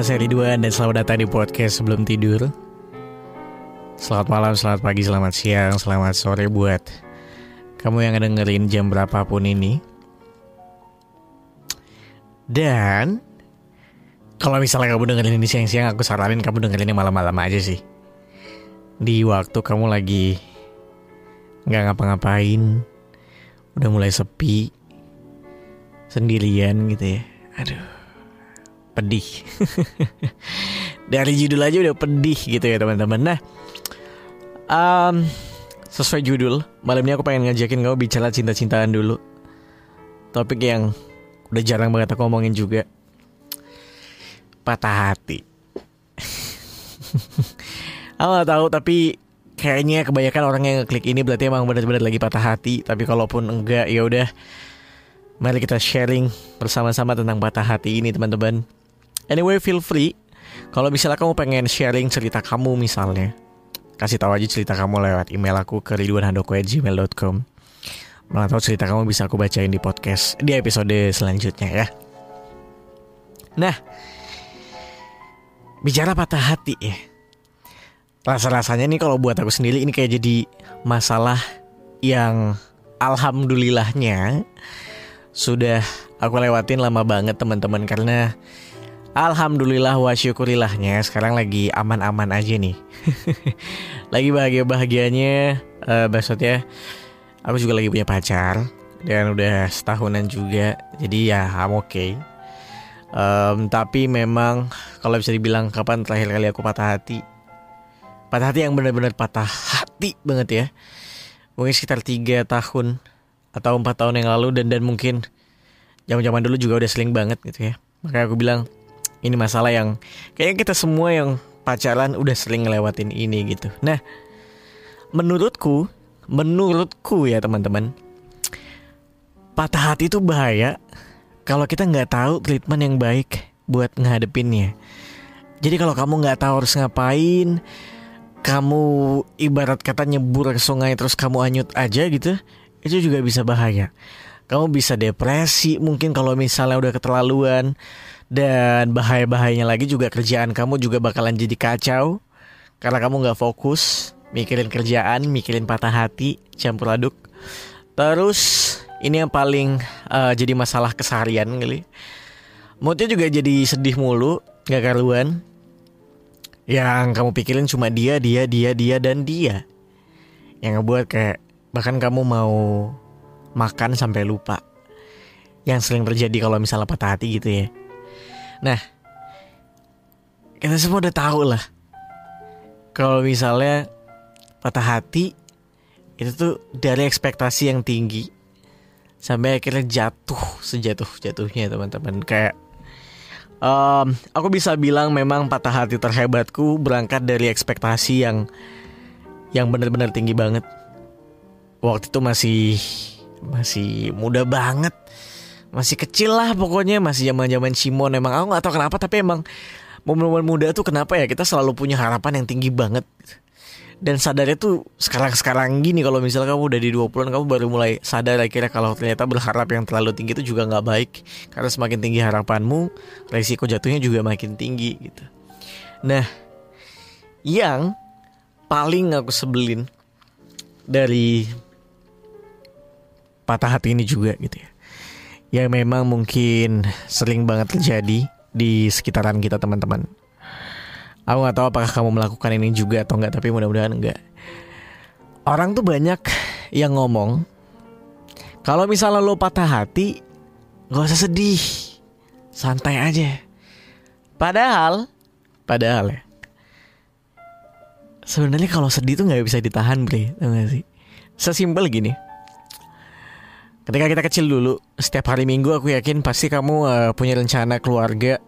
saya Ridwan dan selamat datang di podcast sebelum tidur. Selamat malam, selamat pagi, selamat siang, selamat sore buat kamu yang dengerin jam berapapun ini. Dan kalau misalnya kamu dengerin ini siang-siang aku saranin kamu dengerin ini malam-malam aja sih. Di waktu kamu lagi nggak ngapa-ngapain Udah mulai sepi Sendirian gitu ya. Aduh pedih. Dari judul aja udah pedih gitu ya teman-teman. Nah, um, sesuai judul, malam ini aku pengen ngajakin kamu bicara cinta-cintaan dulu. Topik yang udah jarang banget aku ngomongin juga. Patah hati. aku gak tahu tapi kayaknya kebanyakan orang yang ngeklik ini berarti emang benar-benar lagi patah hati. Tapi kalaupun enggak ya udah Mari kita sharing bersama-sama tentang patah hati ini teman-teman. Anyway, feel free. Kalau misalnya kamu pengen sharing cerita kamu misalnya, kasih tahu aja cerita kamu lewat email aku ke ridwanhandoko@gmail.com. Malah tahu cerita kamu bisa aku bacain di podcast di episode selanjutnya ya. Nah, bicara patah hati ya. Rasa-rasanya nih kalau buat aku sendiri ini kayak jadi masalah yang alhamdulillahnya sudah aku lewatin lama banget teman-teman karena Alhamdulillah wa syukurilahnya sekarang lagi aman-aman aja nih. lagi bahagia-bahagianya uh, maksudnya aku juga lagi punya pacar dan udah setahunan juga. Jadi ya I'm okay. Um, tapi memang kalau bisa dibilang kapan terakhir kali aku patah hati Patah hati yang benar-benar patah hati banget ya Mungkin sekitar 3 tahun Atau 4 tahun yang lalu Dan dan mungkin zaman-zaman dulu juga udah seling banget gitu ya Makanya aku bilang ini masalah yang kayaknya kita semua yang pacaran udah sering ngelewatin ini gitu. Nah, menurutku, menurutku ya teman-teman, patah hati itu bahaya kalau kita nggak tahu treatment yang baik buat ngadepinnya. Jadi kalau kamu nggak tahu harus ngapain, kamu ibarat kata nyebur ke sungai terus kamu anyut aja gitu, itu juga bisa bahaya. Kamu bisa depresi mungkin kalau misalnya udah keterlaluan dan bahaya-bahayanya lagi juga kerjaan kamu juga bakalan jadi kacau karena kamu nggak fokus mikirin kerjaan, mikirin patah hati, campur aduk. Terus ini yang paling uh, jadi masalah keseharian kali. Moodnya juga jadi sedih mulu, gak karuan. Yang kamu pikirin cuma dia, dia, dia, dia, dan dia. Yang ngebuat kayak bahkan kamu mau makan sampai lupa. Yang sering terjadi kalau misalnya patah hati gitu ya. Nah, kita semua udah tahu lah. Kalau misalnya patah hati itu tuh dari ekspektasi yang tinggi sampai akhirnya jatuh sejatuh jatuhnya teman-teman. Kayak um, aku bisa bilang memang patah hati terhebatku berangkat dari ekspektasi yang yang benar-benar tinggi banget. Waktu itu masih masih muda banget masih kecil lah pokoknya masih zaman zaman Simon emang aku nggak tahu kenapa tapi emang momen-momen muda tuh kenapa ya kita selalu punya harapan yang tinggi banget. Dan sadarnya tuh sekarang-sekarang gini kalau misalnya kamu udah di 20-an kamu baru mulai sadar akhirnya kalau ternyata berharap yang terlalu tinggi itu juga nggak baik. Karena semakin tinggi harapanmu resiko jatuhnya juga makin tinggi gitu. Nah yang paling aku sebelin dari patah hati ini juga gitu ya yang memang mungkin sering banget terjadi di sekitaran kita teman-teman. Aku nggak tahu apakah kamu melakukan ini juga atau enggak, tapi mudah-mudahan enggak. Orang tuh banyak yang ngomong, kalau misalnya lo patah hati, gak usah sedih, santai aja. Padahal, padahal ya, sebenarnya kalau sedih tuh nggak bisa ditahan, bre, tahu gak sih? Sesimpel gini, Ketika kita kecil dulu, setiap hari Minggu aku yakin pasti kamu uh, punya rencana keluarga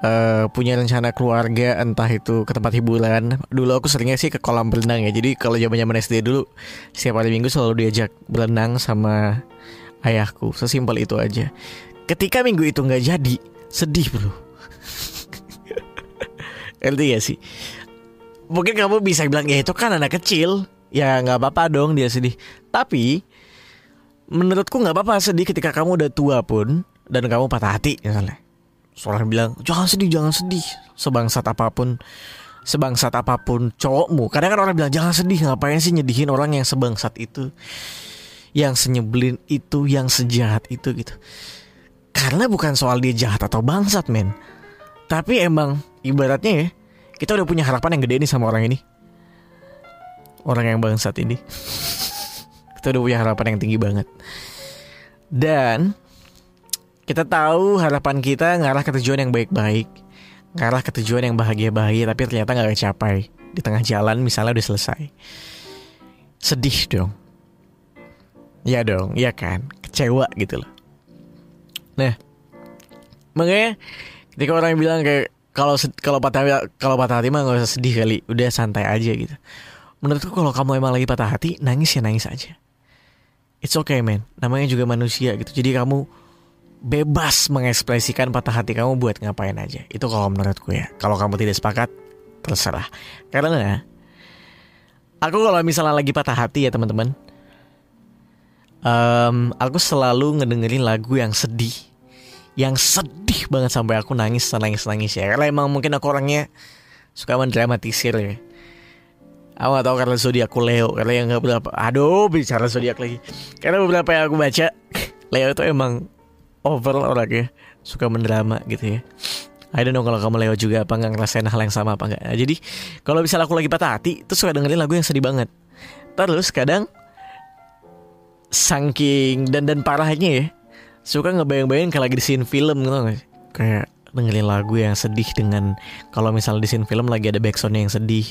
uh, punya rencana keluarga entah itu ke tempat hiburan. Dulu aku seringnya sih ke kolam berenang ya. Jadi kalau zaman-zaman SD dulu setiap hari Minggu selalu diajak berenang sama ayahku. Sesimpel itu aja. Ketika minggu itu nggak jadi, sedih bro. Ngerti gak sih? Mungkin kamu bisa bilang ya itu kan anak kecil, ya nggak apa-apa dong dia sedih. Tapi menurutku nggak apa-apa sedih ketika kamu udah tua pun dan kamu patah hati misalnya. Soalnya bilang jangan sedih jangan sedih. Sebangsat apa pun Sebangsat apa pun cowokmu. Kadang kan orang bilang jangan sedih Ngapain sih nyedihin orang yang sebangsat itu? Yang senyebelin itu Yang sejahat itu gitu. Karena bukan soal dia jahat atau bangsat men. Tapi emang Ibaratnya ya Kita udah punya harapan yang gede nih sama orang ini. Orang yang bangsat ini Kita udah punya harapan yang tinggi banget Dan kita tahu harapan kita ngarah ke tujuan yang baik-baik, ngarah ke tujuan yang bahagia-bahagia, tapi ternyata nggak kecapai di tengah jalan misalnya udah selesai. Sedih dong. Ya dong, ya kan, kecewa gitu loh. Nah, makanya ketika orang yang bilang kayak kalau kalau patah kalau patah hati mah nggak usah sedih kali, udah santai aja gitu. Menurutku kalau kamu emang lagi patah hati, nangis ya nangis aja. It's okay man, namanya juga manusia gitu. Jadi kamu bebas mengekspresikan patah hati kamu buat ngapain aja. Itu kalau menurutku ya. Kalau kamu tidak sepakat, terserah. Karena aku kalau misalnya lagi patah hati ya teman-teman, um, aku selalu ngedengerin lagu yang sedih, yang sedih banget sampai aku nangis nangis nangis ya. Karena emang mungkin aku orangnya suka mendramatisir ya. Aku gak tau karena zodiakku Leo Karena yang gak berapa Aduh bicara zodiak lagi Karena beberapa yang aku baca Leo itu emang over orangnya suka mendrama gitu ya I don't know kalau kamu Leo juga apa nggak ngerasain hal yang sama apa enggak. Nah, jadi kalau misalnya aku lagi patah hati, terus suka dengerin lagu yang sedih banget. Terus kadang saking dan dan parahnya ya, suka ngebayang-bayangin kayak lagi di scene film gitu gak? Kayak dengerin lagu yang sedih dengan kalau misalnya di scene film lagi ada backsoundnya yang sedih.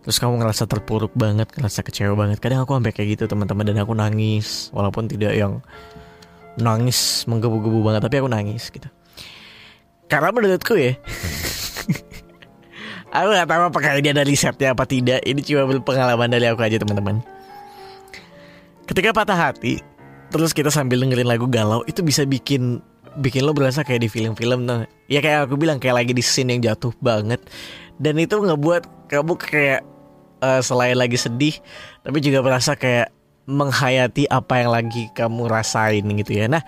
Terus kamu ngerasa terpuruk banget, ngerasa kecewa banget. Kadang aku sampai kayak gitu teman-teman dan aku nangis. Walaupun tidak yang nangis menggebu-gebu banget tapi aku nangis gitu. Karena menurutku ya aku gak tahu apakah ini ada risetnya apa tidak. Ini cuma pengalaman dari aku aja teman-teman. Ketika patah hati terus kita sambil dengerin lagu galau itu bisa bikin bikin lo berasa kayak di film-film tuh ya kayak aku bilang kayak lagi di scene yang jatuh banget. Dan itu ngebuat kamu kayak uh, selain lagi sedih tapi juga berasa kayak menghayati apa yang lagi kamu rasain gitu ya. Nah,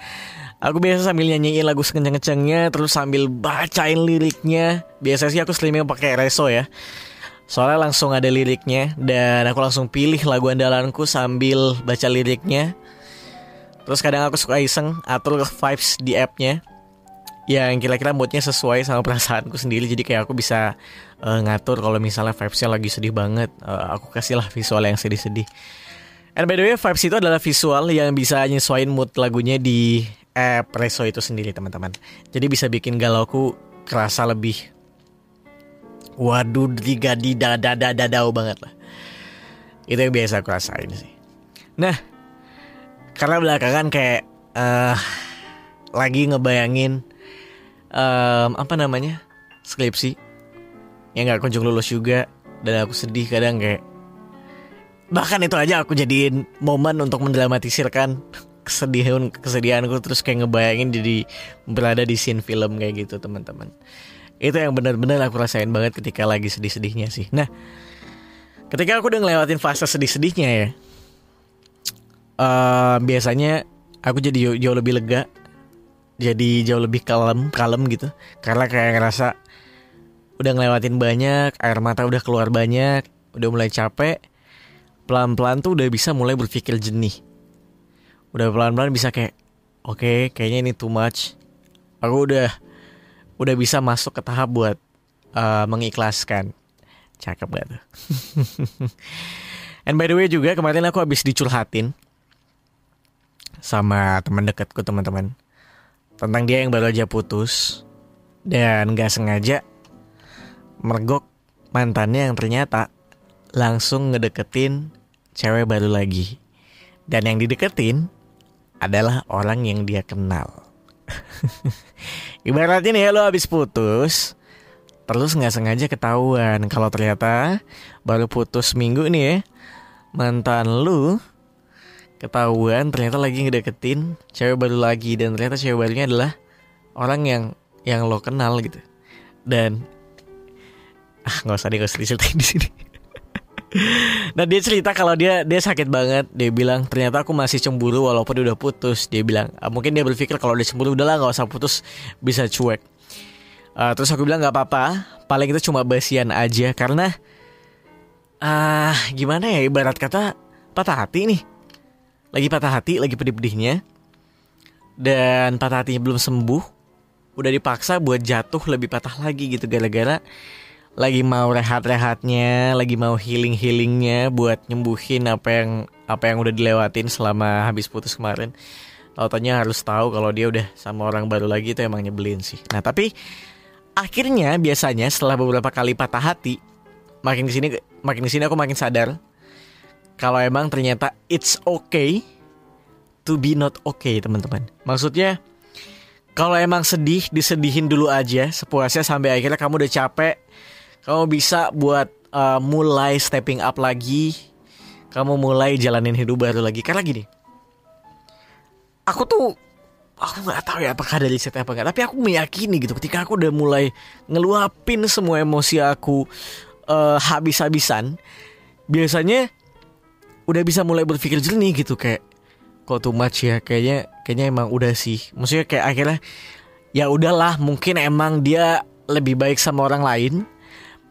aku biasa sambil nyanyiin lagu sekencang-kencangnya terus sambil bacain liriknya. Biasanya sih aku streaming pakai reso ya. Soalnya langsung ada liriknya dan aku langsung pilih lagu andalanku sambil baca liriknya. Terus kadang aku suka iseng atur vibes di appnya yang kira-kira moodnya sesuai sama perasaanku sendiri jadi kayak aku bisa uh, ngatur kalau misalnya vibesnya lagi sedih banget uh, aku kasihlah visual yang sedih-sedih And by the way, Vibes itu adalah visual yang bisa nyesuaiin mood lagunya di app Reso itu sendiri teman-teman. Jadi bisa bikin galauku kerasa lebih waduh diga di dada dadau banget lah. Itu yang biasa aku rasain sih. Nah, karena belakangan kayak uh, lagi ngebayangin um, apa namanya? Skripsi. Yang nggak kunjung lulus juga. Dan aku sedih kadang kayak bahkan itu aja aku jadiin momen untuk mendramatisirkan kesedihan kesedihanku. Terus kayak ngebayangin jadi berada di scene film kayak gitu teman-teman. Itu yang benar-benar aku rasain banget ketika lagi sedih-sedihnya sih. Nah ketika aku udah ngelewatin fase sedih-sedihnya ya uh, biasanya aku jadi jauh, lebih lega jadi jauh lebih kalem kalem gitu karena kayak ngerasa udah ngelewatin banyak air mata udah keluar banyak udah mulai capek pelan-pelan tuh udah bisa mulai berpikir jernih. Udah pelan-pelan bisa kayak oke, okay, kayaknya ini too much. Aku udah udah bisa masuk ke tahap buat uh, mengikhlaskan. Cakep gak tuh? And by the way juga kemarin aku habis dicurhatin sama teman dekatku teman-teman tentang dia yang baru aja putus dan gak sengaja mergok mantannya yang ternyata langsung ngedeketin cewek baru lagi. Dan yang dideketin adalah orang yang dia kenal. Ibaratnya nih lo habis putus, terus nggak sengaja ketahuan kalau ternyata baru putus minggu nih ya, mantan lu ketahuan ternyata lagi ngedeketin cewek baru lagi dan ternyata cewek barunya adalah orang yang yang lo kenal gitu. Dan ah nggak usah deh nggak usah diceritain di sini. nah dia cerita kalau dia dia sakit banget. Dia bilang ternyata aku masih cemburu walaupun udah putus. Dia bilang ah, mungkin dia berpikir kalau dia cemburu udahlah nggak usah putus bisa cuek. Uh, terus aku bilang nggak apa-apa paling itu cuma basian aja. Karena ah uh, gimana ya ibarat kata patah hati nih lagi patah hati lagi pedih-pedihnya dan patah hatinya belum sembuh udah dipaksa buat jatuh lebih patah lagi gitu gara-gara lagi mau rehat-rehatnya, lagi mau healing-healingnya buat nyembuhin apa yang apa yang udah dilewatin selama habis putus kemarin. Tautannya harus tahu kalau dia udah sama orang baru lagi itu emang nyebelin sih. Nah tapi akhirnya biasanya setelah beberapa kali patah hati, makin ke sini makin ke sini aku makin sadar kalau emang ternyata it's okay to be not okay teman-teman. Maksudnya kalau emang sedih disedihin dulu aja sepuasnya sampai akhirnya kamu udah capek kamu bisa buat uh, mulai stepping up lagi kamu mulai jalanin hidup baru lagi karena gini aku tuh aku nggak tahu ya apakah dari set apa enggak tapi aku meyakini gitu ketika aku udah mulai ngeluapin semua emosi aku uh, habis-habisan biasanya udah bisa mulai berpikir jernih gitu kayak kok too much ya? Kayaknya kayaknya emang udah sih. Maksudnya kayak akhirnya ya udahlah mungkin emang dia lebih baik sama orang lain.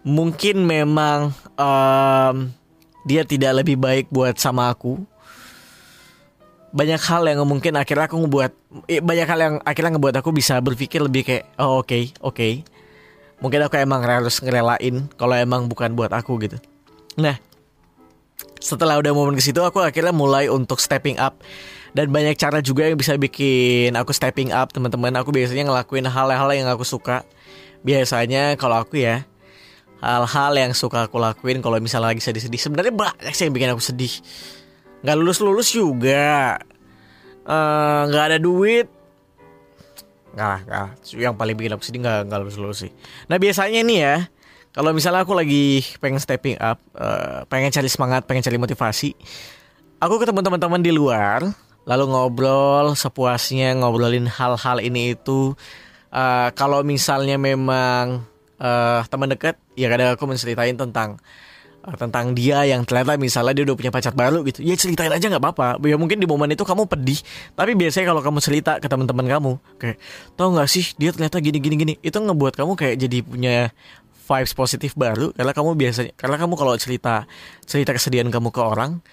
Mungkin memang um, dia tidak lebih baik buat sama aku. Banyak hal yang mungkin akhirnya aku ngebuat eh, banyak hal yang akhirnya ngebuat aku bisa berpikir lebih kayak oh oke okay, oke. Okay. mungkin aku emang harus ngerelain kalau emang bukan buat aku gitu. Nah setelah udah momen ke situ aku akhirnya mulai untuk stepping up. Dan banyak cara juga yang bisa bikin aku stepping up teman-teman. Aku biasanya ngelakuin hal-hal yang aku suka. Biasanya kalau aku ya hal-hal yang suka aku lakuin kalau misalnya lagi sedih-sedih. Sebenarnya banyak sih yang bikin aku sedih. Nggak lulus lulus juga. Eh, nggak uh, ada duit. Nggak nggak yang paling bikin aku sedih nggak nggak lulus lulus sih. Nah biasanya nih ya kalau misalnya aku lagi pengen stepping up uh, pengen cari semangat pengen cari motivasi aku ketemu teman-teman di luar lalu ngobrol sepuasnya ngobrolin hal-hal ini itu. Uh, kalau misalnya memang uh, teman dekat ya kadang aku menceritain tentang uh, tentang dia yang ternyata misalnya dia udah punya pacar baru gitu. Ya ceritain aja nggak apa-apa. Ya mungkin di momen itu kamu pedih tapi biasanya kalau kamu cerita ke teman-teman kamu kayak tau nggak sih dia ternyata gini gini gini. Itu ngebuat kamu kayak jadi punya vibes positif baru karena kamu biasanya karena kamu kalau cerita cerita kesedihan kamu ke orang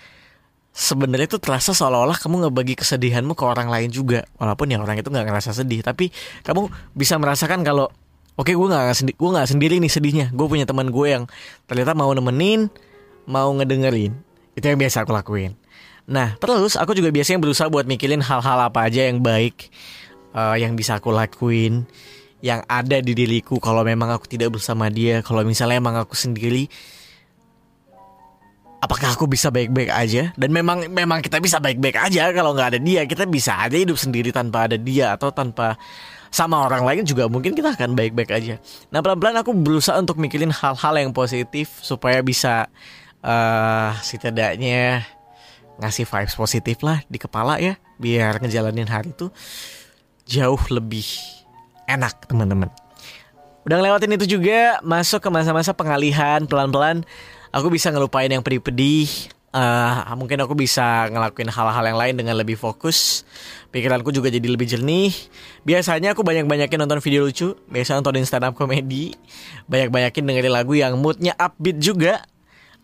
sebenarnya itu terasa seolah-olah kamu ngebagi kesedihanmu ke orang lain juga walaupun yang orang itu nggak ngerasa sedih. Tapi kamu bisa merasakan kalau oke gue nggak sendi gue nggak sendiri nih sedihnya. Gue punya teman gue yang ternyata mau nemenin mau ngedengerin. Itu yang biasa aku lakuin. Nah terus aku juga biasanya berusaha buat mikirin hal-hal apa aja yang baik uh, yang bisa aku lakuin yang ada di diriku kalau memang aku tidak bersama dia kalau misalnya emang aku sendiri apakah aku bisa baik-baik aja dan memang memang kita bisa baik-baik aja kalau nggak ada dia kita bisa aja hidup sendiri tanpa ada dia atau tanpa sama orang lain juga mungkin kita akan baik-baik aja. Nah pelan-pelan aku berusaha untuk mikirin hal-hal yang positif supaya bisa uh, setidaknya ngasih vibes positif lah di kepala ya biar ngejalanin hari itu jauh lebih enak teman-teman. Udah ngelewatin itu juga masuk ke masa-masa pengalihan pelan-pelan aku bisa ngelupain yang pedih-pedih uh, mungkin aku bisa ngelakuin hal-hal yang lain dengan lebih fokus pikiranku juga jadi lebih jernih biasanya aku banyak-banyakin nonton video lucu biasa nontonin stand up comedy banyak-banyakin dengerin lagu yang moodnya upbeat juga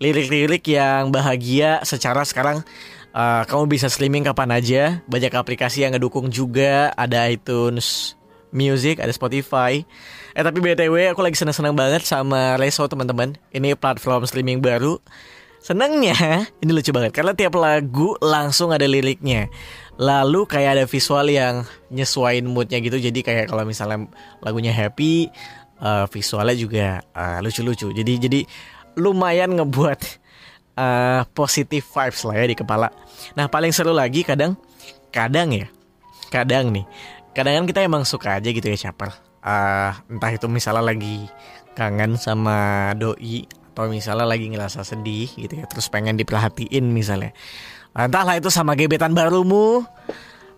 lirik-lirik yang bahagia secara sekarang uh, kamu bisa streaming kapan aja banyak aplikasi yang ngedukung juga ada iTunes Music, ada Spotify. Eh tapi BTW aku lagi seneng-seneng banget sama Reso teman-teman. Ini platform streaming baru Senangnya, ini lucu banget karena tiap lagu langsung ada liriknya. Lalu kayak ada visual yang nyesuaiin moodnya gitu. Jadi kayak kalau misalnya lagunya happy, uh, visualnya juga uh, lucu-lucu. Jadi jadi lumayan ngebuat uh, positive vibes lah ya di kepala. Nah paling seru lagi kadang, kadang ya, kadang nih, kadang kan kita emang suka aja gitu ya caper. Uh, entah itu misalnya lagi kangen sama doi atau misalnya lagi ngerasa sedih gitu ya terus pengen diperhatiin misalnya. Entahlah itu sama gebetan barumu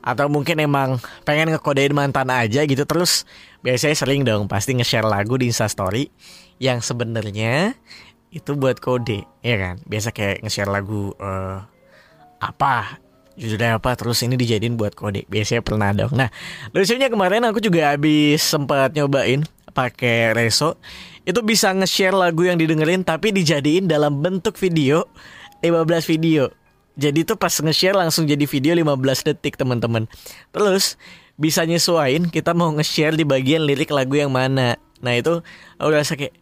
atau mungkin emang pengen ngekodein mantan aja gitu terus biasanya sering dong pasti nge-share lagu di instastory yang sebenarnya itu buat kode ya kan? Biasa kayak nge-share lagu uh, apa judulnya apa terus ini dijadiin buat kode biasanya pernah dong nah lucunya kemarin aku juga habis sempat nyobain pakai Reso itu bisa nge-share lagu yang didengerin tapi dijadiin dalam bentuk video 15 video. Jadi tuh pas nge-share langsung jadi video 15 detik teman-teman. Terus bisa nyesuain kita mau nge-share di bagian lirik lagu yang mana. Nah itu aku rasa kayak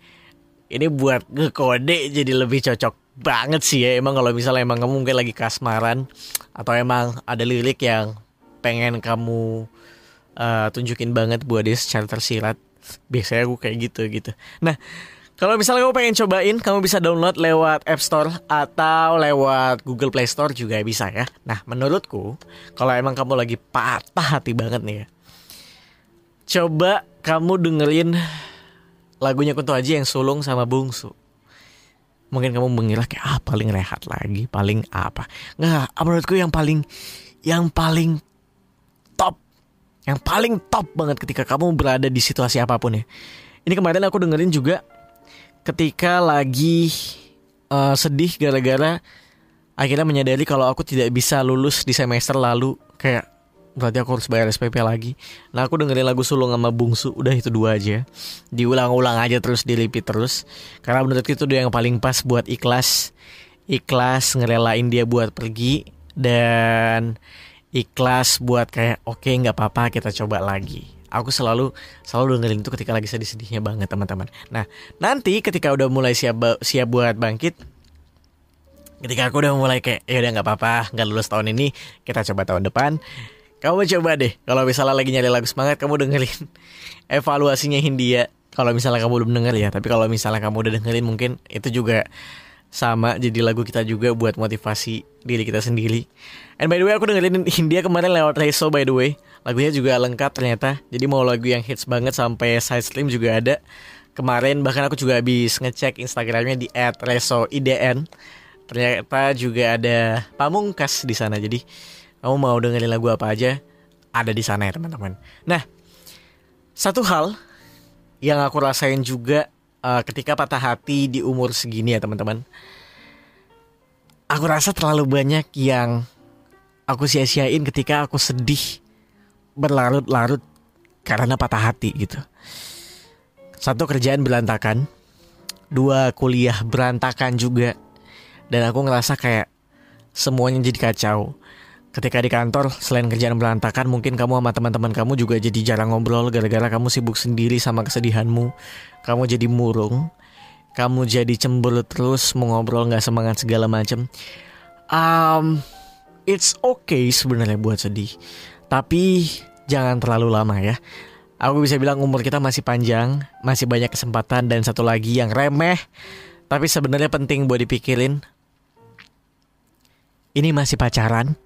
ini buat ngekode jadi lebih cocok banget sih ya emang kalau misalnya emang kamu mungkin lagi kasmaran atau emang ada lirik yang pengen kamu uh, tunjukin banget buat dia secara tersirat biasanya aku kayak gitu gitu nah kalau misalnya kamu pengen cobain, kamu bisa download lewat App Store atau lewat Google Play Store juga bisa ya. Nah, menurutku, kalau emang kamu lagi patah hati banget nih ya, coba kamu dengerin lagunya Kunto Aji yang sulung sama Bungsu. Mungkin kamu mengira kayak ah paling rehat lagi, paling apa? Nggak, menurutku yang paling yang paling top yang paling top banget ketika kamu berada di situasi apa pun ya. Ini kemarin aku dengerin juga ketika lagi uh, sedih gara-gara akhirnya menyadari kalau aku tidak bisa lulus di semester lalu kayak berarti aku harus bayar SPP lagi. Nah aku dengerin lagu sulung sama bungsu udah itu dua aja. Diulang-ulang aja terus dilipit terus. Karena menurut itu dia yang paling pas buat ikhlas, ikhlas ngerelain dia buat pergi dan ikhlas buat kayak oke okay, nggak apa-apa kita coba lagi aku selalu selalu dengerin itu ketika lagi sedih-sedihnya banget teman-teman nah nanti ketika udah mulai siap siap buat bangkit ketika aku udah mulai kayak ya udah nggak apa-apa nggak lulus tahun ini kita coba tahun depan kamu coba deh kalau misalnya lagi nyari lagu semangat kamu dengerin evaluasinya Hindia kalau misalnya kamu belum denger ya tapi kalau misalnya kamu udah dengerin mungkin itu juga sama jadi lagu kita juga buat motivasi diri kita sendiri. And by the way aku dengerin India kemarin lewat Reso by the way. Lagunya juga lengkap ternyata. Jadi mau lagu yang hits banget sampai side stream juga ada. Kemarin bahkan aku juga habis ngecek Instagramnya di @resoidn. Ternyata juga ada Pamungkas di sana. Jadi kamu mau dengerin lagu apa aja ada di sana ya teman-teman. Nah, satu hal yang aku rasain juga uh, ketika patah hati di umur segini ya teman-teman. Aku rasa terlalu banyak yang aku sia-siain ketika aku sedih berlarut-larut karena patah hati gitu. Satu kerjaan berantakan, dua kuliah berantakan juga, dan aku ngerasa kayak semuanya jadi kacau ketika di kantor selain kerjaan berantakan mungkin kamu sama teman-teman kamu juga jadi jarang ngobrol gara-gara kamu sibuk sendiri sama kesedihanmu. Kamu jadi murung. Kamu jadi cemberut terus mau ngobrol nggak semangat segala macem. Um, it's okay sebenarnya buat sedih. Tapi jangan terlalu lama ya. Aku bisa bilang umur kita masih panjang masih banyak kesempatan dan satu lagi yang remeh tapi sebenarnya penting buat dipikirin. Ini masih pacaran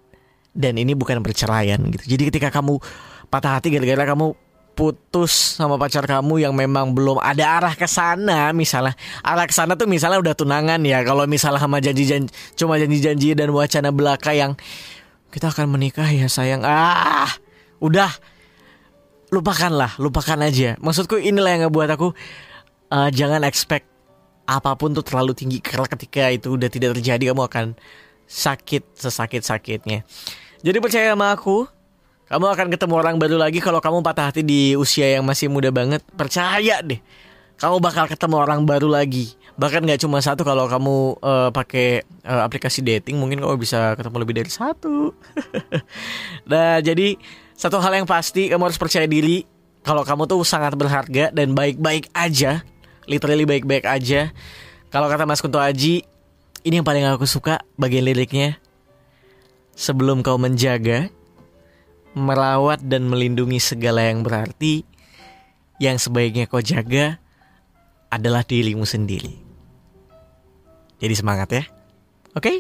dan ini bukan perceraian gitu. Jadi ketika kamu patah hati gara-gara kamu putus sama pacar kamu yang memang belum ada arah ke sana misalnya. Arah ke sana tuh misalnya udah tunangan ya. Kalau misalnya sama janji-janji cuma janji-janji dan wacana belaka yang kita akan menikah ya sayang. Ah udah. Lupakanlah lupakan aja. Maksudku inilah yang ngebuat aku uh, jangan expect apa pun tuh terlalu tinggi. Karena ketika itu udah tidak terjadi kamu akan sakit sesakit sakitnya jadi percaya sama aku, kamu akan ketemu orang baru lagi kalau kamu patah hati di usia yang masih muda banget. Percaya deh, kamu bakal ketemu orang baru lagi. Bahkan nggak cuma satu kalau kamu uh, pakai uh, aplikasi dating, mungkin kamu bisa ketemu lebih dari satu. nah, jadi satu hal yang pasti kamu harus percaya diri kalau kamu tuh sangat berharga dan baik-baik aja, literally baik-baik aja. Kalau kata Mas Kunto Aji, ini yang paling aku suka bagian liriknya sebelum kau menjaga, merawat dan melindungi segala yang berarti, yang sebaiknya kau jaga adalah dirimu sendiri. Jadi semangat ya. Oke? Okay?